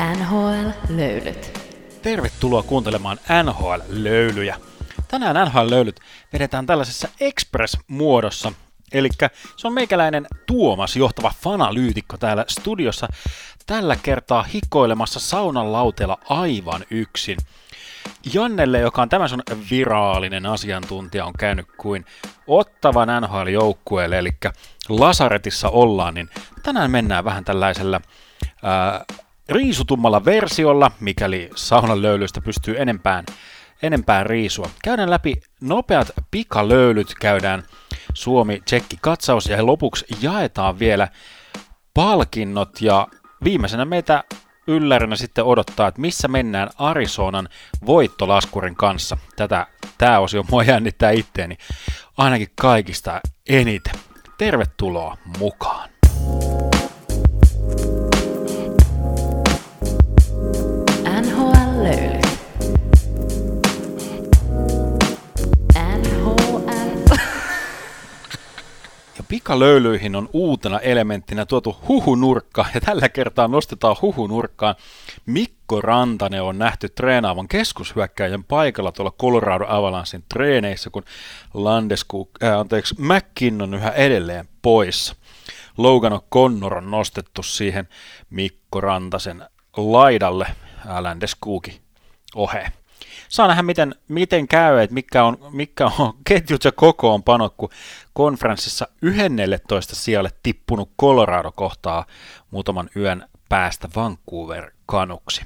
NHL-löylyt. Tervetuloa kuuntelemaan NHL-löylyjä. Tänään NHL-löylyt vedetään tällaisessa Express-muodossa, eli se on meikäläinen Tuomas, johtava fanalyytikko täällä studiossa, tällä kertaa hikoilemassa saunan lauteella aivan yksin. Jannelle, joka on tämä sun viraalinen asiantuntija, on käynyt kuin ottavan NHL-joukkueelle, eli Lasaretissa ollaan, niin tänään mennään vähän tällaisella ää, riisutummalla versiolla, mikäli saunan löylyistä pystyy enempään, enempään riisua. Käydään läpi nopeat pikalöylyt, käydään Suomi-Tsekki-katsaus ja lopuksi jaetaan vielä palkinnot ja viimeisenä meitä yllärinä sitten odottaa, että missä mennään Arizonan voittolaskurin kanssa. Tätä, tämä osio mua jännittää itteeni ainakin kaikista eniten. Tervetuloa mukaan! Pikalöylyihin on uutena elementtinä tuotu huhunurkka, ja tällä kertaa nostetaan huhunurkkaan. Mikko Rantanen on nähty treenaavan keskushyökkäjän paikalla tuolla Colorado Avalanchein treeneissä, kun Landeskuk, äh, anteeksi, McKinnon yhä edelleen poissa. Logan O'Connor on nostettu siihen Mikko Rantasen laidalle ää, Landeskuuki ohe. Saa nähdä, miten, miten käy, että mikä on, mikä on ketjut ja kokoonpano, kun konferenssissa 11 sijalle tippunut Colorado kohtaa muutaman yön päästä Vancouver kanuksi.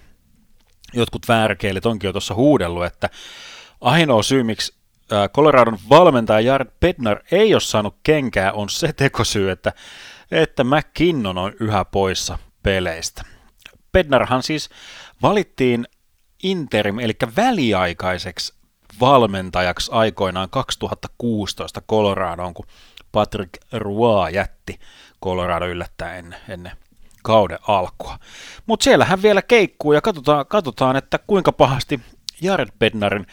Jotkut väärkeilit onkin jo tuossa huudellut, että ainoa syy, miksi Coloradon valmentaja Jared Bednar ei ole saanut kenkää, on se tekosyy, että, että McKinnon on yhä poissa peleistä. Bednarhan siis valittiin interim, eli väliaikaiseksi valmentajaksi aikoinaan 2016 Coloradoon, kun Patrick Roy jätti Colorado yllättäen ennen, kauden alkua. Mutta siellä hän vielä keikkuu ja katsotaan, katsotaan, että kuinka pahasti Jared Bednarin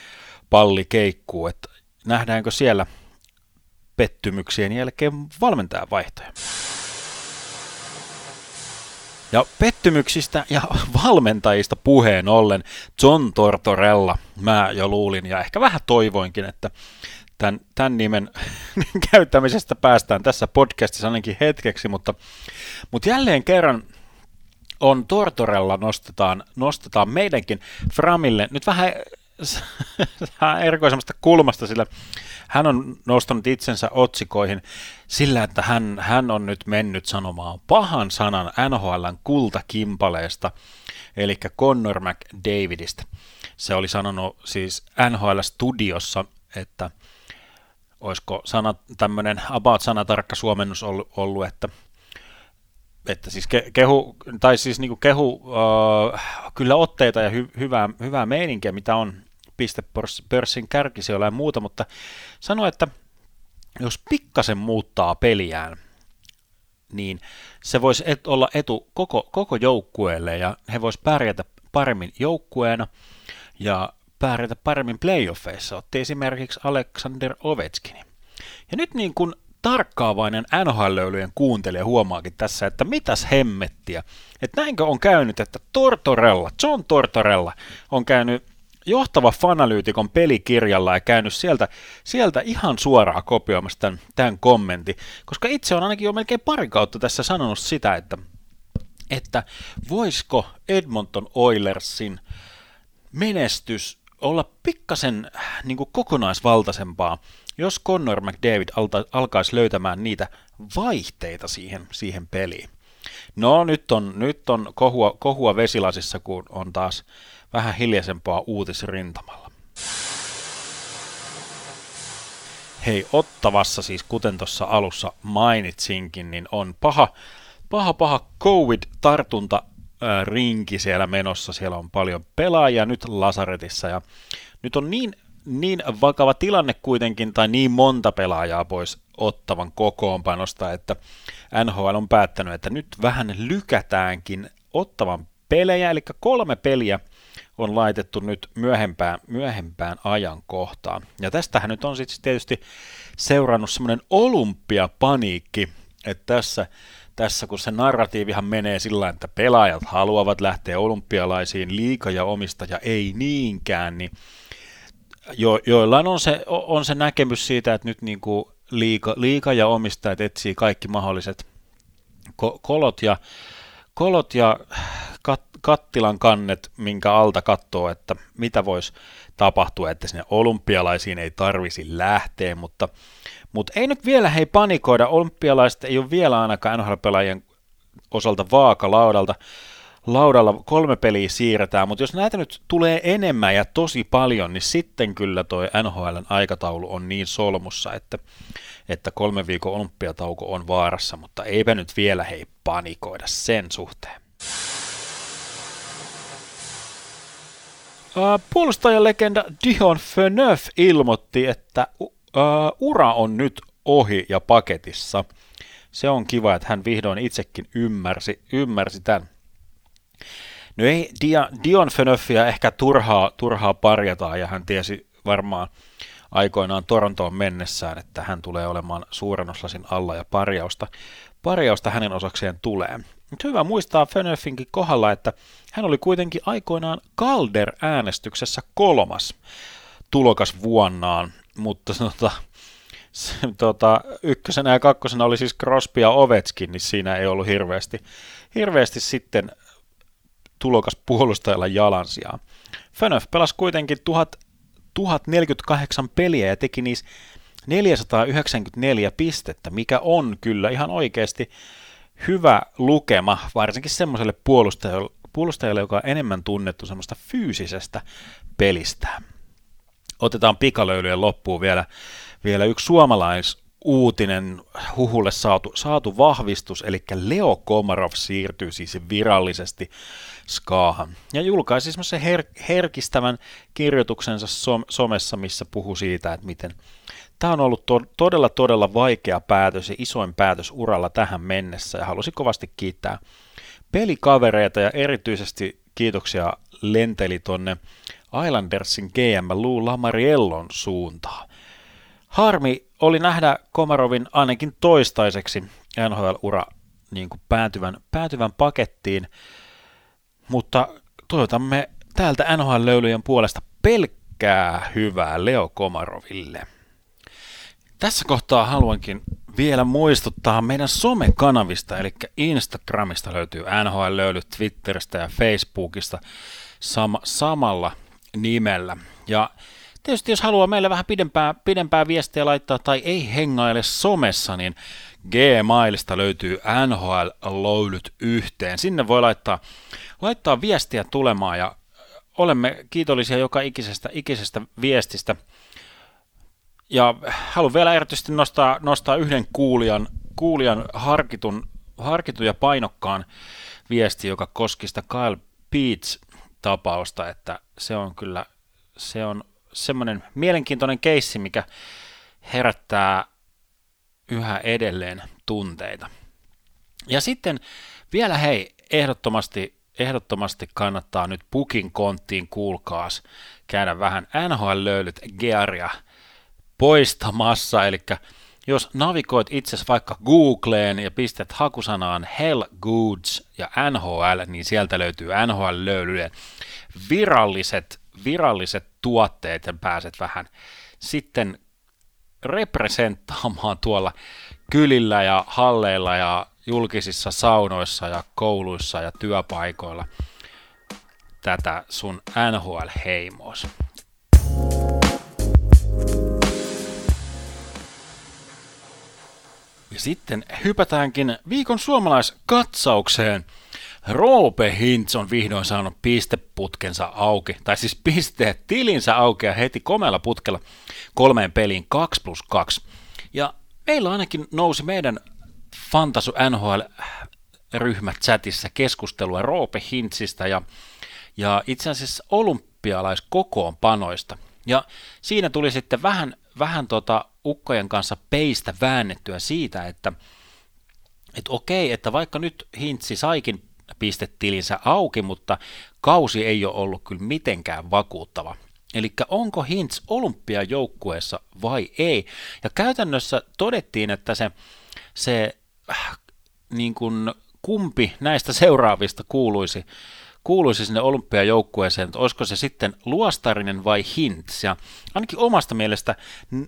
palli keikkuu, että nähdäänkö siellä pettymyksien jälkeen valmentajan vaihtoja. Ja pettymyksistä ja valmentajista puheen ollen John Tortorella, mä jo luulin ja ehkä vähän toivoinkin, että tämän, tämän nimen käyttämisestä päästään tässä podcastissa ainakin hetkeksi, mutta, mutta jälleen kerran on Tortorella nostetaan, nostetaan meidänkin Framille. Nyt vähän erikoisemmasta kulmasta, sillä hän on nostanut itsensä otsikoihin sillä, että hän, hän on nyt mennyt sanomaan pahan sanan NHLn kultakimpaleesta, eli Connor McDavidistä. Se oli sanonut siis NHL-studiossa, että olisiko sana, tämmöinen about-sanatarkka suomennus ollut, ollut että että siis ke, kehu, tai siis niinku kehu uh, kyllä otteita ja hy, hyvää, hyvää meininkiä, mitä on pistepörssin kärkisijoilla ja muuta, mutta sano, että jos pikkasen muuttaa peliään, niin se voisi et olla etu koko, koko joukkueelle ja he vois pärjätä paremmin joukkueena ja pärjätä paremmin playoffeissa. Otti esimerkiksi Alexander Ovechkin. Ja nyt niin kuin tarkkaavainen NHL-löylyjen kuuntelija huomaakin tässä, että mitäs hemmettiä. Että näinkö on käynyt, että Tortorella, John Tortorella on käynyt johtava fanalyytikon pelikirjalla ja käynyt sieltä, sieltä ihan suoraan kopioimassa tämän, tämän kommentin, koska itse on ainakin jo melkein pari kautta tässä sanonut sitä, että, että voisiko Edmonton Oilersin menestys olla pikkasen niin kuin kokonaisvaltaisempaa, jos Connor McDavid alta, alkaisi löytämään niitä vaihteita siihen, siihen peliin. No nyt on, nyt on kohua, kohua vesilasissa, kun on taas vähän hiljaisempaa uutisrintamalla. Hei, Ottavassa siis, kuten tuossa alussa mainitsinkin, niin on paha, paha, paha COVID-tartunta rinki siellä menossa. Siellä on paljon pelaajia nyt Lasaretissa ja nyt on niin, niin vakava tilanne kuitenkin, tai niin monta pelaajaa pois ottavan kokoonpanosta, että NHL on päättänyt, että nyt vähän lykätäänkin ottavan pelejä, eli kolme peliä on laitettu nyt myöhempään, myöhempään ajankohtaan. Ja tästähän nyt on sitten tietysti seurannut semmoinen olympiapaniikki, että tässä, tässä, kun se narratiivihan menee sillä että pelaajat haluavat lähteä olympialaisiin, liika ja omistaja ei niinkään, niin jo, joillain on se, on se näkemys siitä, että nyt niin kuin liika, liika ja omistajat etsii kaikki mahdolliset ko- kolot ja, kolot ja kat, kattilan kannet, minkä alta katsoo, että mitä voisi tapahtua, että sinne olympialaisiin ei tarvisi lähteä, mutta, mutta ei nyt vielä hei panikoida, olympialaiset ei ole vielä ainakaan NHL-pelaajien osalta vaakalaudalta, laudalla kolme peliä siirretään, mutta jos näitä nyt tulee enemmän ja tosi paljon, niin sitten kyllä toi NHLn aikataulu on niin solmussa, että, että kolme viikon olympiatauko on vaarassa, mutta eipä nyt vielä hei panikoida sen suhteen. Puolustajalegenda Dion Phaneuf ilmoitti, että ura on nyt ohi ja paketissa. Se on kiva, että hän vihdoin itsekin ymmärsi, ymmärsi tämän. No ei Dia, Dion Phaneufia ehkä turhaa, turhaa parjataan ja hän tiesi varmaan aikoinaan Torontoon mennessään, että hän tulee olemaan suurennuslasin alla ja parjausta, parjausta hänen osakseen tulee. Mutta hyvä muistaa Fenöfinkin kohdalla, että hän oli kuitenkin aikoinaan Calder-äänestyksessä kolmas tulokas vuonnaan, mutta tota, se, tota, ykkösenä ja kakkosena oli siis Crosby ja Ovetskin, niin siinä ei ollut hirveästi, hirveästi sitten tulokas puolustajalla jalansijaa. Fenöf pelasi kuitenkin 1000, 1048 peliä ja teki niissä 494 pistettä, mikä on kyllä ihan oikeasti hyvä lukema, varsinkin semmoiselle puolustajalle, joka on enemmän tunnettu semmoista fyysisestä pelistä. Otetaan pikalöylyjen loppuun vielä, vielä yksi suomalais uutinen huhulle saatu, saatu vahvistus, eli Leo Komarov siirtyy siis virallisesti Skaahan. Ja julkaisi semmoisen her- herkistävän kirjoituksensa som- somessa, missä puhuu siitä, että miten Tämä on ollut to- todella, todella vaikea päätös ja isoin päätös uralla tähän mennessä ja halusin kovasti kiittää pelikavereita ja erityisesti kiitoksia lenteli tonne Islandersin GM Lou Lamariellon suuntaan. Harmi oli nähdä Komarovin ainakin toistaiseksi NHL-ura niin kuin päätyvän, päätyvän pakettiin, mutta toivotamme täältä NHL-löylyjen puolesta pelkkää hyvää Leo Komaroville. Tässä kohtaa haluankin vielä muistuttaa meidän somekanavista, eli Instagramista löytyy NHL-löylyt, Twitteristä ja Facebookista sam- samalla nimellä. Ja tietysti jos haluaa meille vähän pidempää, pidempää viestiä laittaa tai ei hengaile somessa, niin Gmailista löytyy NHL-löylyt yhteen. Sinne voi laittaa, laittaa viestiä tulemaan ja olemme kiitollisia joka ikisestä, ikisestä viestistä – ja haluan vielä erityisesti nostaa, nostaa yhden kuulijan, kuulijan harkitun, harkitun ja painokkaan viesti, joka koski sitä Kyle Beats-tapausta, että se on kyllä se on semmoinen mielenkiintoinen keissi, mikä herättää yhä edelleen tunteita. Ja sitten vielä hei, ehdottomasti, ehdottomasti kannattaa nyt Pukin konttiin kuulkaas käydä vähän NHL-löylyt Gearia – poistamassa, eli jos navigoit itse vaikka Googleen ja pistät hakusanaan Hell Goods ja NHL, niin sieltä löytyy NHL-löylyjen viralliset, viralliset tuotteet ja pääset vähän sitten representtaamaan tuolla kylillä ja halleilla ja julkisissa saunoissa ja kouluissa ja työpaikoilla tätä sun NHL-heimoos. Ja sitten hypätäänkin viikon suomalaiskatsaukseen. Roope Hintz on vihdoin saanut pisteputkensa auki, tai siis pisteet tilinsä auki ja heti komealla putkella kolmeen peliin 2 plus 2. Ja meillä ainakin nousi meidän Fantasu NHL ryhmät chatissa keskustelua Roope Hintzistä ja, ja itse asiassa olympialaiskokoonpanoista. Ja siinä tuli sitten vähän, vähän tota ukkojen kanssa peistä väännettyä siitä, että, että okei, että vaikka nyt Hintsi saikin pistetilinsä auki, mutta kausi ei ole ollut kyllä mitenkään vakuuttava. Eli onko Hintz olympiajoukkueessa vai ei? Ja käytännössä todettiin, että se, se niin kuin, kumpi näistä seuraavista kuuluisi, kuuluisi sinne olympiajoukkueeseen, että olisiko se sitten luostarinen vai Hintz. Ja ainakin omasta mielestä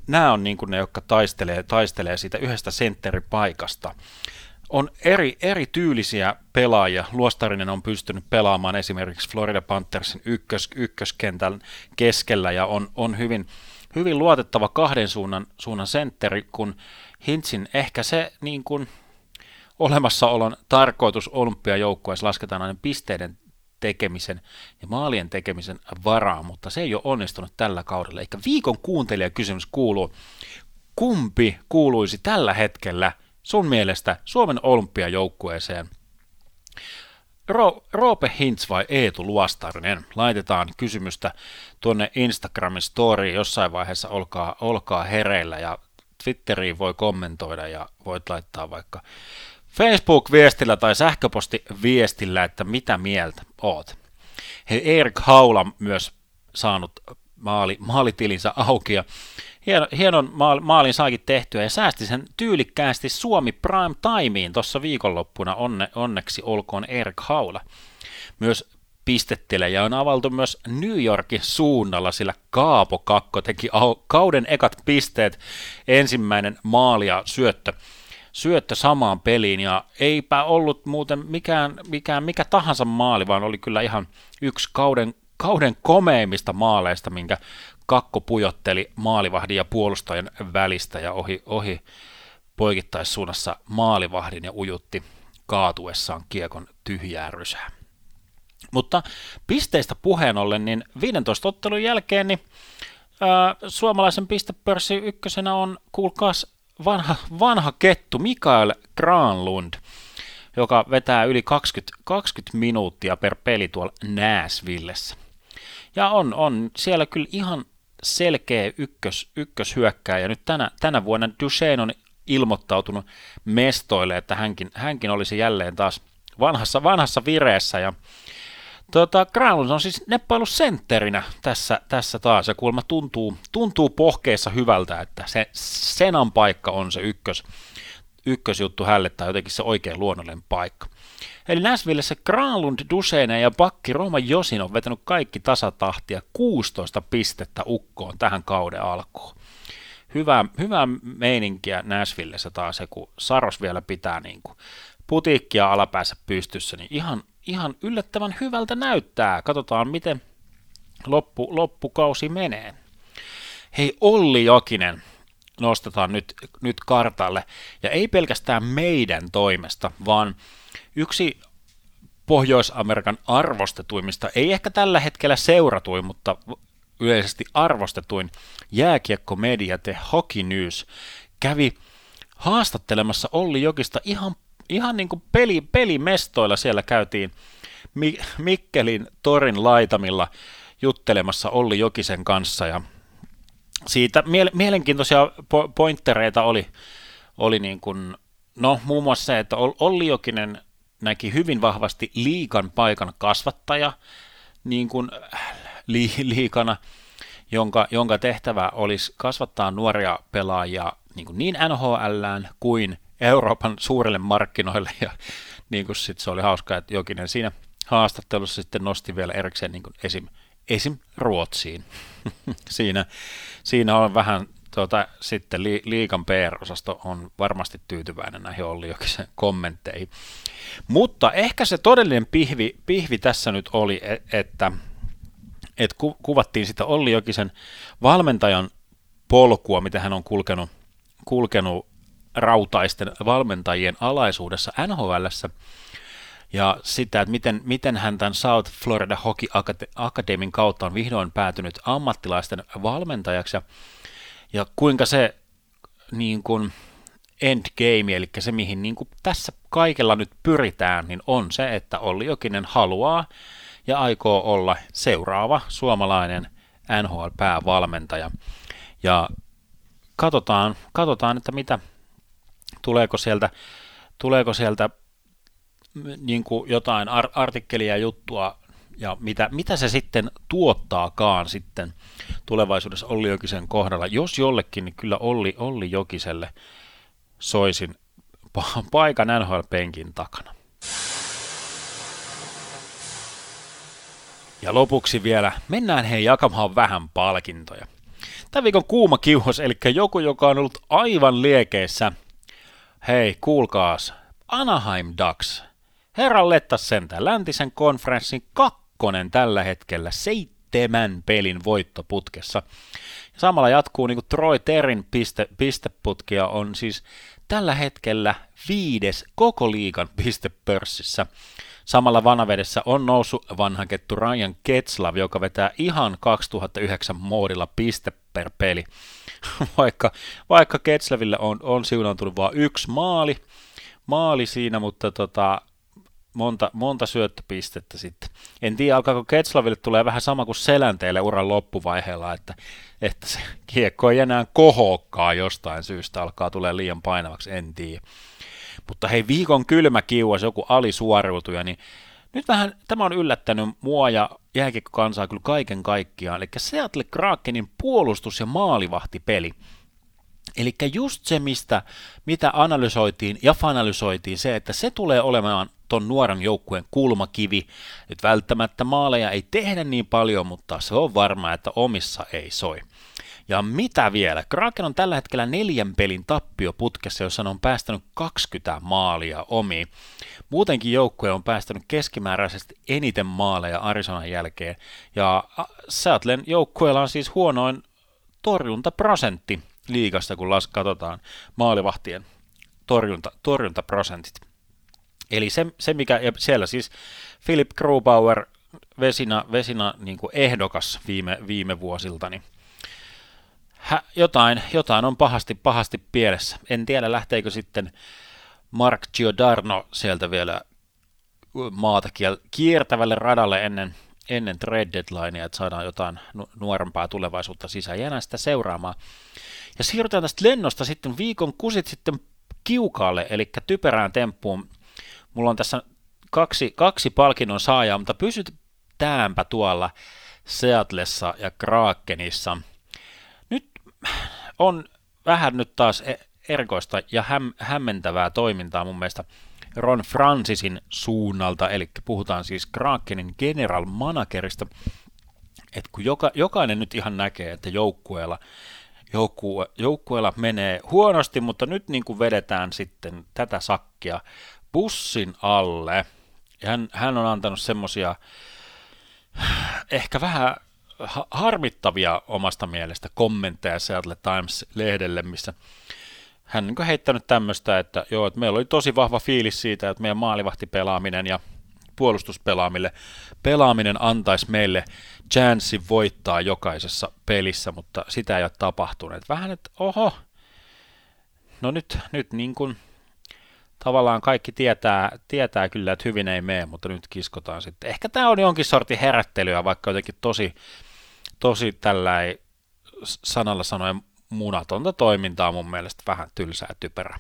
nämä on niin kuin ne, jotka taistelee, taistelee siitä yhdestä sentteripaikasta. On eri, eri tyylisiä pelaajia. Luostarinen on pystynyt pelaamaan esimerkiksi Florida Panthersin ykkös, ykköskentän keskellä ja on, on hyvin, hyvin luotettava kahden suunnan, suunnan sentteri, kun Hintzin ehkä se niin kuin, olemassaolon tarkoitus olympiajoukkueessa lasketaan aina pisteiden tekemisen ja maalien tekemisen varaa, mutta se ei ole onnistunut tällä kaudella. Eikä viikon kuuntelijakysymys kuuluu, kumpi kuuluisi tällä hetkellä sun mielestä Suomen olympiajoukkueeseen? Ro- Roope Hintz vai Eetu Luostarinen? Laitetaan kysymystä tuonne Instagramin storyin jossain vaiheessa, olkaa, olkaa hereillä ja Twitteriin voi kommentoida ja voit laittaa vaikka Facebook-viestillä tai sähköpostiviestillä, että mitä mieltä oot. Hei, Erik Haula myös saanut maali, maalitilinsä auki ja hieno, hienon maalin saakin tehtyä ja säästi sen tyylikkäästi Suomi Prime Timeen tuossa viikonloppuna onne, onneksi olkoon Erik Haula. Myös pistettelejä on avaltu myös New Yorkin suunnalla, sillä Kaapo Kakko teki kauden ekat pisteet, ensimmäinen maali ja syöttö syöttö samaan peliin ja eipä ollut muuten mikään, mikään mikä tahansa maali, vaan oli kyllä ihan yksi kauden, kauden komeimmista maaleista, minkä kakko pujotteli maalivahdin ja puolustajan välistä ja ohi, ohi poikittaissuunnassa maalivahdin ja ujutti kaatuessaan kiekon tyhjää rysää. Mutta pisteistä puheen ollen, niin 15 ottelun jälkeen niin, ää, suomalaisen pistepörssi ykkösenä on, kuulkaas, vanha, vanha kettu Mikael Granlund, joka vetää yli 20, 20 minuuttia per peli tuolla Nashvillessä. Ja on, on siellä kyllä ihan selkeä ykkös, ykköshyökkääjä. Nyt tänä, tänä vuonna Duchesne on ilmoittautunut mestoille, että hänkin, hänkin olisi jälleen taas vanhassa, vanhassa vireessä ja Tota, Granlund on siis neppailu sentterinä tässä, tässä taas, ja kuulemma tuntuu, tuntuu pohkeessa hyvältä, että se Senan paikka on se ykkös, ykkösjuttu hälle, tai jotenkin se oikein luonnollinen paikka. Eli Näsvillessä Granlund, Dusene ja pakki Roma Josin on vetänyt kaikki tasatahtia 16 pistettä ukkoon tähän kauden alkuun. Hyvää, hyvää meininkiä Näsvillessä taas kun Saros vielä pitää niin kuin putiikkia alapäässä pystyssä, niin ihan ihan yllättävän hyvältä näyttää. Katsotaan, miten loppu, loppukausi menee. Hei, Olli Jokinen nostetaan nyt, nyt kartalle. Ja ei pelkästään meidän toimesta, vaan yksi Pohjois-Amerikan arvostetuimmista, ei ehkä tällä hetkellä seuratuin, mutta yleisesti arvostetuin jääkiekkomedia The Hockey News kävi haastattelemassa Olli Jokista ihan ihan niin kuin peli, pelimestoilla siellä käytiin Mikkelin torin laitamilla juttelemassa Olli Jokisen kanssa ja siitä mie- mielenkiintoisia po- pointtereita oli, oli niin kuin, no muun muassa se, että Olli Jokinen näki hyvin vahvasti liikan paikan kasvattaja niin kuin li- liikana, jonka, jonka tehtävä olisi kasvattaa nuoria pelaajia niin, kuin niin NHLään kuin Euroopan suurille markkinoille ja niin kuin sit se oli hauska, että Jokinen siinä haastattelussa sitten nosti vielä erikseen niin kuin esim, esim. Ruotsiin. siinä, siinä on vähän tuota, sitten li, liikan PR-osasto on varmasti tyytyväinen näihin Olli Jokisen kommentteihin. Mutta ehkä se todellinen pihvi, pihvi tässä nyt oli, e, että, että ku, kuvattiin sitä Olli Jokisen valmentajan polkua, mitä hän on kulkenut, kulkenut rautaisten valmentajien alaisuudessa NHLssä, ja sitä, että miten, miten hän tämän South Florida Hockey Academyn kautta on vihdoin päätynyt ammattilaisten valmentajaksi, ja, ja kuinka se niin kuin endgame, eli se mihin niin kuin tässä kaikella nyt pyritään, niin on se, että Olli Jokinen haluaa ja aikoo olla seuraava suomalainen NHL-päävalmentaja. Ja katsotaan, katsotaan että mitä, tuleeko sieltä, tuleeko sieltä niin kuin jotain ar- artikkelia, juttua ja mitä, mitä se sitten tuottaakaan sitten tulevaisuudessa Olli Jokisen kohdalla. Jos jollekin, niin kyllä Olli, Olli Jokiselle soisin paikan NHL-penkin takana. Ja lopuksi vielä mennään hei jakamaan vähän palkintoja. Tämän viikon kuuma kiuhos, eli joku, joka on ollut aivan liekeissä. Hei, kuulkaas, Anaheim Ducks. Herran letta sentään läntisen konferenssin kakkonen tällä hetkellä seitsemän pelin voittoputkessa. Samalla jatkuu niin kuin Troy Terin piste, pisteputkia on siis tällä hetkellä viides koko liigan pistepörssissä. Samalla vanavedessä on noussut vanha kettu Ryan Ketslav, joka vetää ihan 2009 moodilla piste per peli. vaikka, vaikka Ketslaville on, on siunaantunut vain yksi maali, maali siinä, mutta tota, monta, monta syöttöpistettä sitten. En tiedä, alkaako Ketslaville tulee vähän sama kuin Selänteelle uran loppuvaiheella, että, että se kiekko ei enää kohokkaa jostain syystä, alkaa tulee liian painavaksi, en tiedä. Mutta hei, viikon kylmä kiuas, joku alisuoriutuja, niin nyt vähän tämä on yllättänyt mua ja jääkiekko-kansaa kyllä kaiken kaikkiaan. Eli Seattle Krakenin puolustus- ja maalivahtipeli. Eli just se, mistä, mitä analysoitiin ja fanalisoitiin, se, että se tulee olemaan ton nuoren joukkueen kulmakivi. Nyt välttämättä maaleja ei tehdä niin paljon, mutta se on varma, että omissa ei soi. Ja mitä vielä? Kraken on tällä hetkellä neljän pelin tappioputkessa, jossa on päästänyt 20 maalia omiin. Muutenkin joukkue on päästänyt keskimääräisesti eniten maaleja Arizonan jälkeen, ja Seattlen joukkueella on siis huonoin torjuntaprosentti liigasta, kun las katsotaan maalivahtien torjunta, torjuntaprosentit. Eli se, se, mikä, ja siellä siis Philip Grubauer vesina, vesina niin ehdokas viime, viime vuosilta, niin hä, jotain, jotain on pahasti, pahasti pielessä. En tiedä, lähteekö sitten Mark Giordano sieltä vielä maata kiertävälle radalle ennen, ennen trade deadlinea, että saadaan jotain nuorempaa tulevaisuutta sisään. Jäädään sitä seuraamaan. Ja siirrytään tästä lennosta sitten viikon kusit sitten kiukaalle, eli typerään temppuun. Mulla on tässä kaksi, kaksi palkinnon saajaa, mutta pysytäänpä tuolla Seatlessa ja Krakenissa – on vähän nyt taas e- erikoista ja häm, hämmentävää toimintaa mun mielestä Ron Francisin suunnalta, eli puhutaan siis Krakenin general managerista, että kun joka, jokainen nyt ihan näkee, että joukkueella, joukkue, joukkueella menee huonosti, mutta nyt niin kuin vedetään sitten tätä sakkia bussin alle. Ja hän, hän on antanut semmosia ehkä vähän harmittavia omasta mielestä kommentteja Seattle Times-lehdelle, missä hän on heittänyt tämmöistä, että joo, että meillä oli tosi vahva fiilis siitä, että meidän maalivahtipelaaminen ja puolustuspelaamille pelaaminen antaisi meille chanssi voittaa jokaisessa pelissä, mutta sitä ei ole tapahtunut. Vähän, että oho, no nyt, nyt niin kuin tavallaan kaikki tietää, tietää kyllä, että hyvin ei mene, mutta nyt kiskotaan sitten. Ehkä tämä on jonkin sortin herättelyä, vaikka jotenkin tosi, tosi tällä sanalla sanoen munatonta toimintaa mun mielestä vähän tylsää typerä.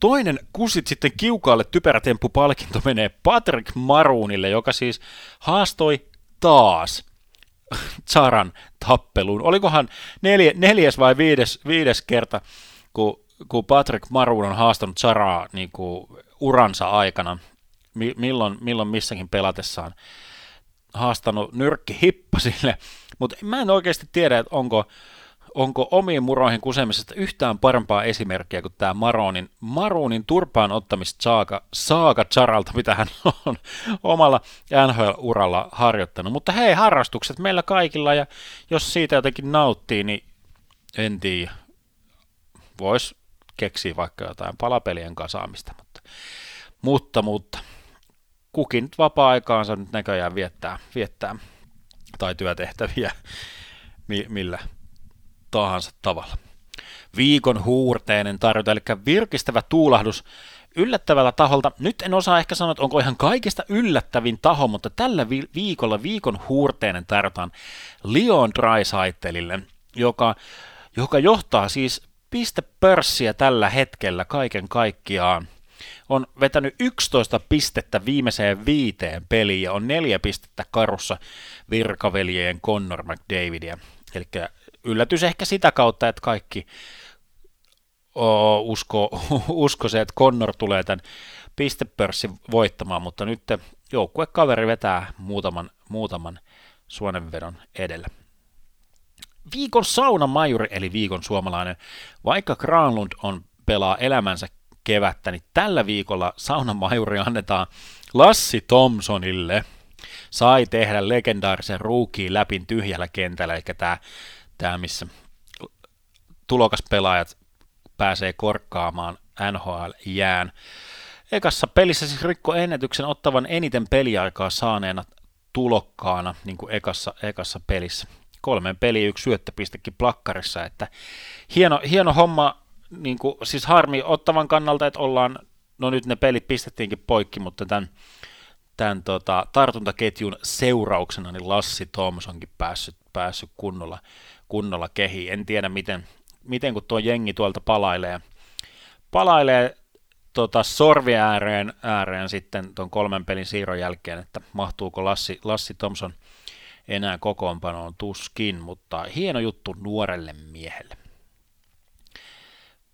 Toinen kusit sitten kiukaalle typerä palkinto menee Patrick Maroonille, joka siis haastoi taas Charan tappeluun. Olikohan neljä, neljäs vai viides, viides kerta, kun kun Patrick Maroon on haastanut Saraa niin kuin uransa aikana, mi- milloin, milloin missäkin pelatessaan, haastanut nyrkki hippasille, mutta mä en oikeasti tiedä, että onko, onko omiin muroihin kusemisesta yhtään parempaa esimerkkiä kuin tämä Maronin, Maronin turpaan ottamista saaga, saaga Charalta, mitä hän on omalla NHL-uralla harjoittanut. Mutta hei, harrastukset meillä kaikilla, ja jos siitä jotenkin nauttii, niin en tiedä. Voisi keksii vaikka jotain palapelien kasaamista, mutta, mutta, mutta kukin nyt vapaa-aikaansa nyt näköjään viettää, viettää tai työtehtäviä millä tahansa tavalla. Viikon huurteinen tarjota, eli virkistävä tuulahdus yllättävällä taholta. Nyt en osaa ehkä sanoa, että onko ihan kaikista yllättävin taho, mutta tällä vi- viikolla viikon huurteinen tarjotaan Leon Dreisaitelille, joka, joka johtaa siis pistepörssiä tällä hetkellä kaiken kaikkiaan. On vetänyt 11 pistettä viimeiseen viiteen peliin ja on neljä pistettä karussa virkaveljeen Connor McDavidia. Eli yllätys ehkä sitä kautta, että kaikki usko, usko se, että Connor tulee tämän pistepörssin voittamaan, mutta nyt joukkuekaveri vetää muutaman, muutaman suonenvedon edellä. Viikon saunamajuri, eli viikon suomalainen, vaikka Granlund on pelaa elämänsä kevättä, niin tällä viikolla saunamajuri annetaan Lassi Thompsonille. Sai tehdä legendaarisen ruukiin läpin tyhjällä kentällä, eli tämä, tämä missä tulokaspelaajat pääsee korkkaamaan NHL-jään. Ekassa pelissä siis rikko ennätyksen ottavan eniten peliaikaa saaneena tulokkaana, niin kuin ekassa, ekassa pelissä. Kolmen peli yksi syöttöpistekin plakkarissa, että hieno, hieno homma, niin kuin, siis harmi ottavan kannalta, että ollaan, no nyt ne pelit pistettiinkin poikki, mutta tämän, tämän tota, tartuntaketjun seurauksena niin Lassi Thompsonkin päässyt, päässyt kunnolla, kunnolla kehiin. En tiedä, miten, miten kun tuo jengi tuolta palailee, palailee tota, sorvi ääreen, ääreen sitten tuon kolmen pelin siirron jälkeen, että mahtuuko Lassi, Lassi Thompson enää kokoonpanoon tuskin, mutta hieno juttu nuorelle miehelle.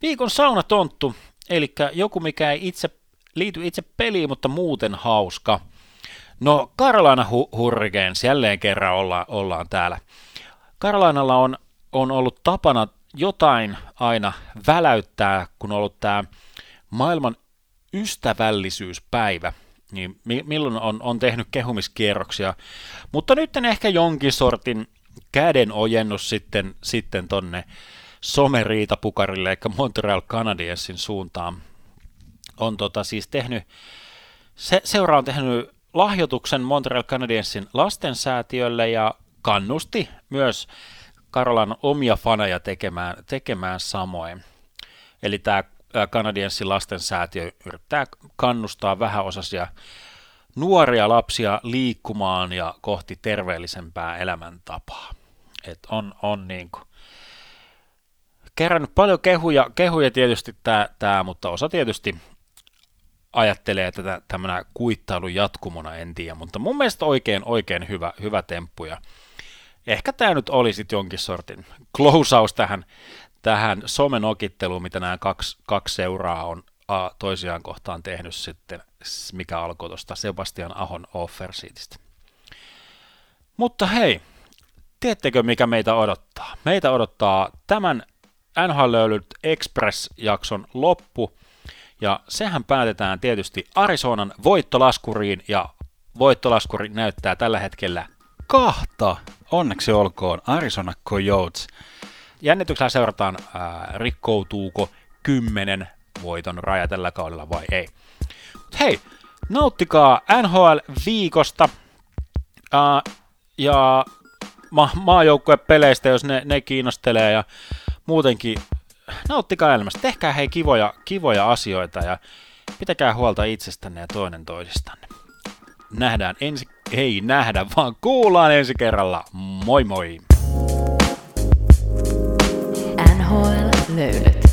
Viikon saunatonttu, eli joku mikä ei itse liity itse peliin, mutta muuten hauska. No Carolina Hurricanes, jälleen kerran olla, ollaan täällä. Carolinaalla on, on ollut tapana jotain aina väläyttää, kun on ollut tämä maailman ystävällisyyspäivä, niin milloin on, on tehnyt kehumiskierroksia, mutta nyt ehkä jonkin sortin käden ojennus sitten, sitten tonne someriitapukarille, eli Montreal Canadiensin suuntaan. On tota siis tehnyt, se, seura on tehnyt lahjoituksen Montreal Canadiensin lastensäätiölle ja kannusti myös Karolan omia faneja tekemään, tekemään samoin. Eli tämä Kanadienssin lastensäätiö yrittää kannustaa vähäosaisia nuoria lapsia liikkumaan ja kohti terveellisempää elämäntapaa. Et on, on niin kuin kerännyt paljon kehuja, kehuja tietysti tämä, mutta osa tietysti ajattelee, että tämmöinen kuittailu jatkumona, en tiedä, mutta mun mielestä oikein, oikein hyvä, hyvä temppu ja ehkä tämä nyt oli sitten jonkin sortin klousaus tähän, tähän somenokitteluun, mitä nämä kaksi, kaksi seuraa on a, toisiaan kohtaan tehnyt sitten, mikä alkoi tuosta Sebastian Ahon Offerseatista. Mutta hei, tiedättekö mikä meitä odottaa? Meitä odottaa tämän NHL Express-jakson loppu, ja sehän päätetään tietysti Arizonan voittolaskuriin, ja voittolaskuri näyttää tällä hetkellä kahta, onneksi olkoon, Arizona Coyotes – jännityksellä seurataan, ää, rikkoutuuko kymmenen voiton raja tällä kaudella vai ei. Mut hei, nauttikaa NHL-viikosta ää, ja ma- maajoukkuepeleistä, jos ne, ne kiinnostelee ja muutenkin nauttikaa elämästä. Tehkää hei kivoja, kivoja asioita ja pitäkää huolta itsestänne ja toinen toisistanne. Nähdään ensi, ei nähdä, vaan kuullaan ensi kerralla. Moi moi! löydät.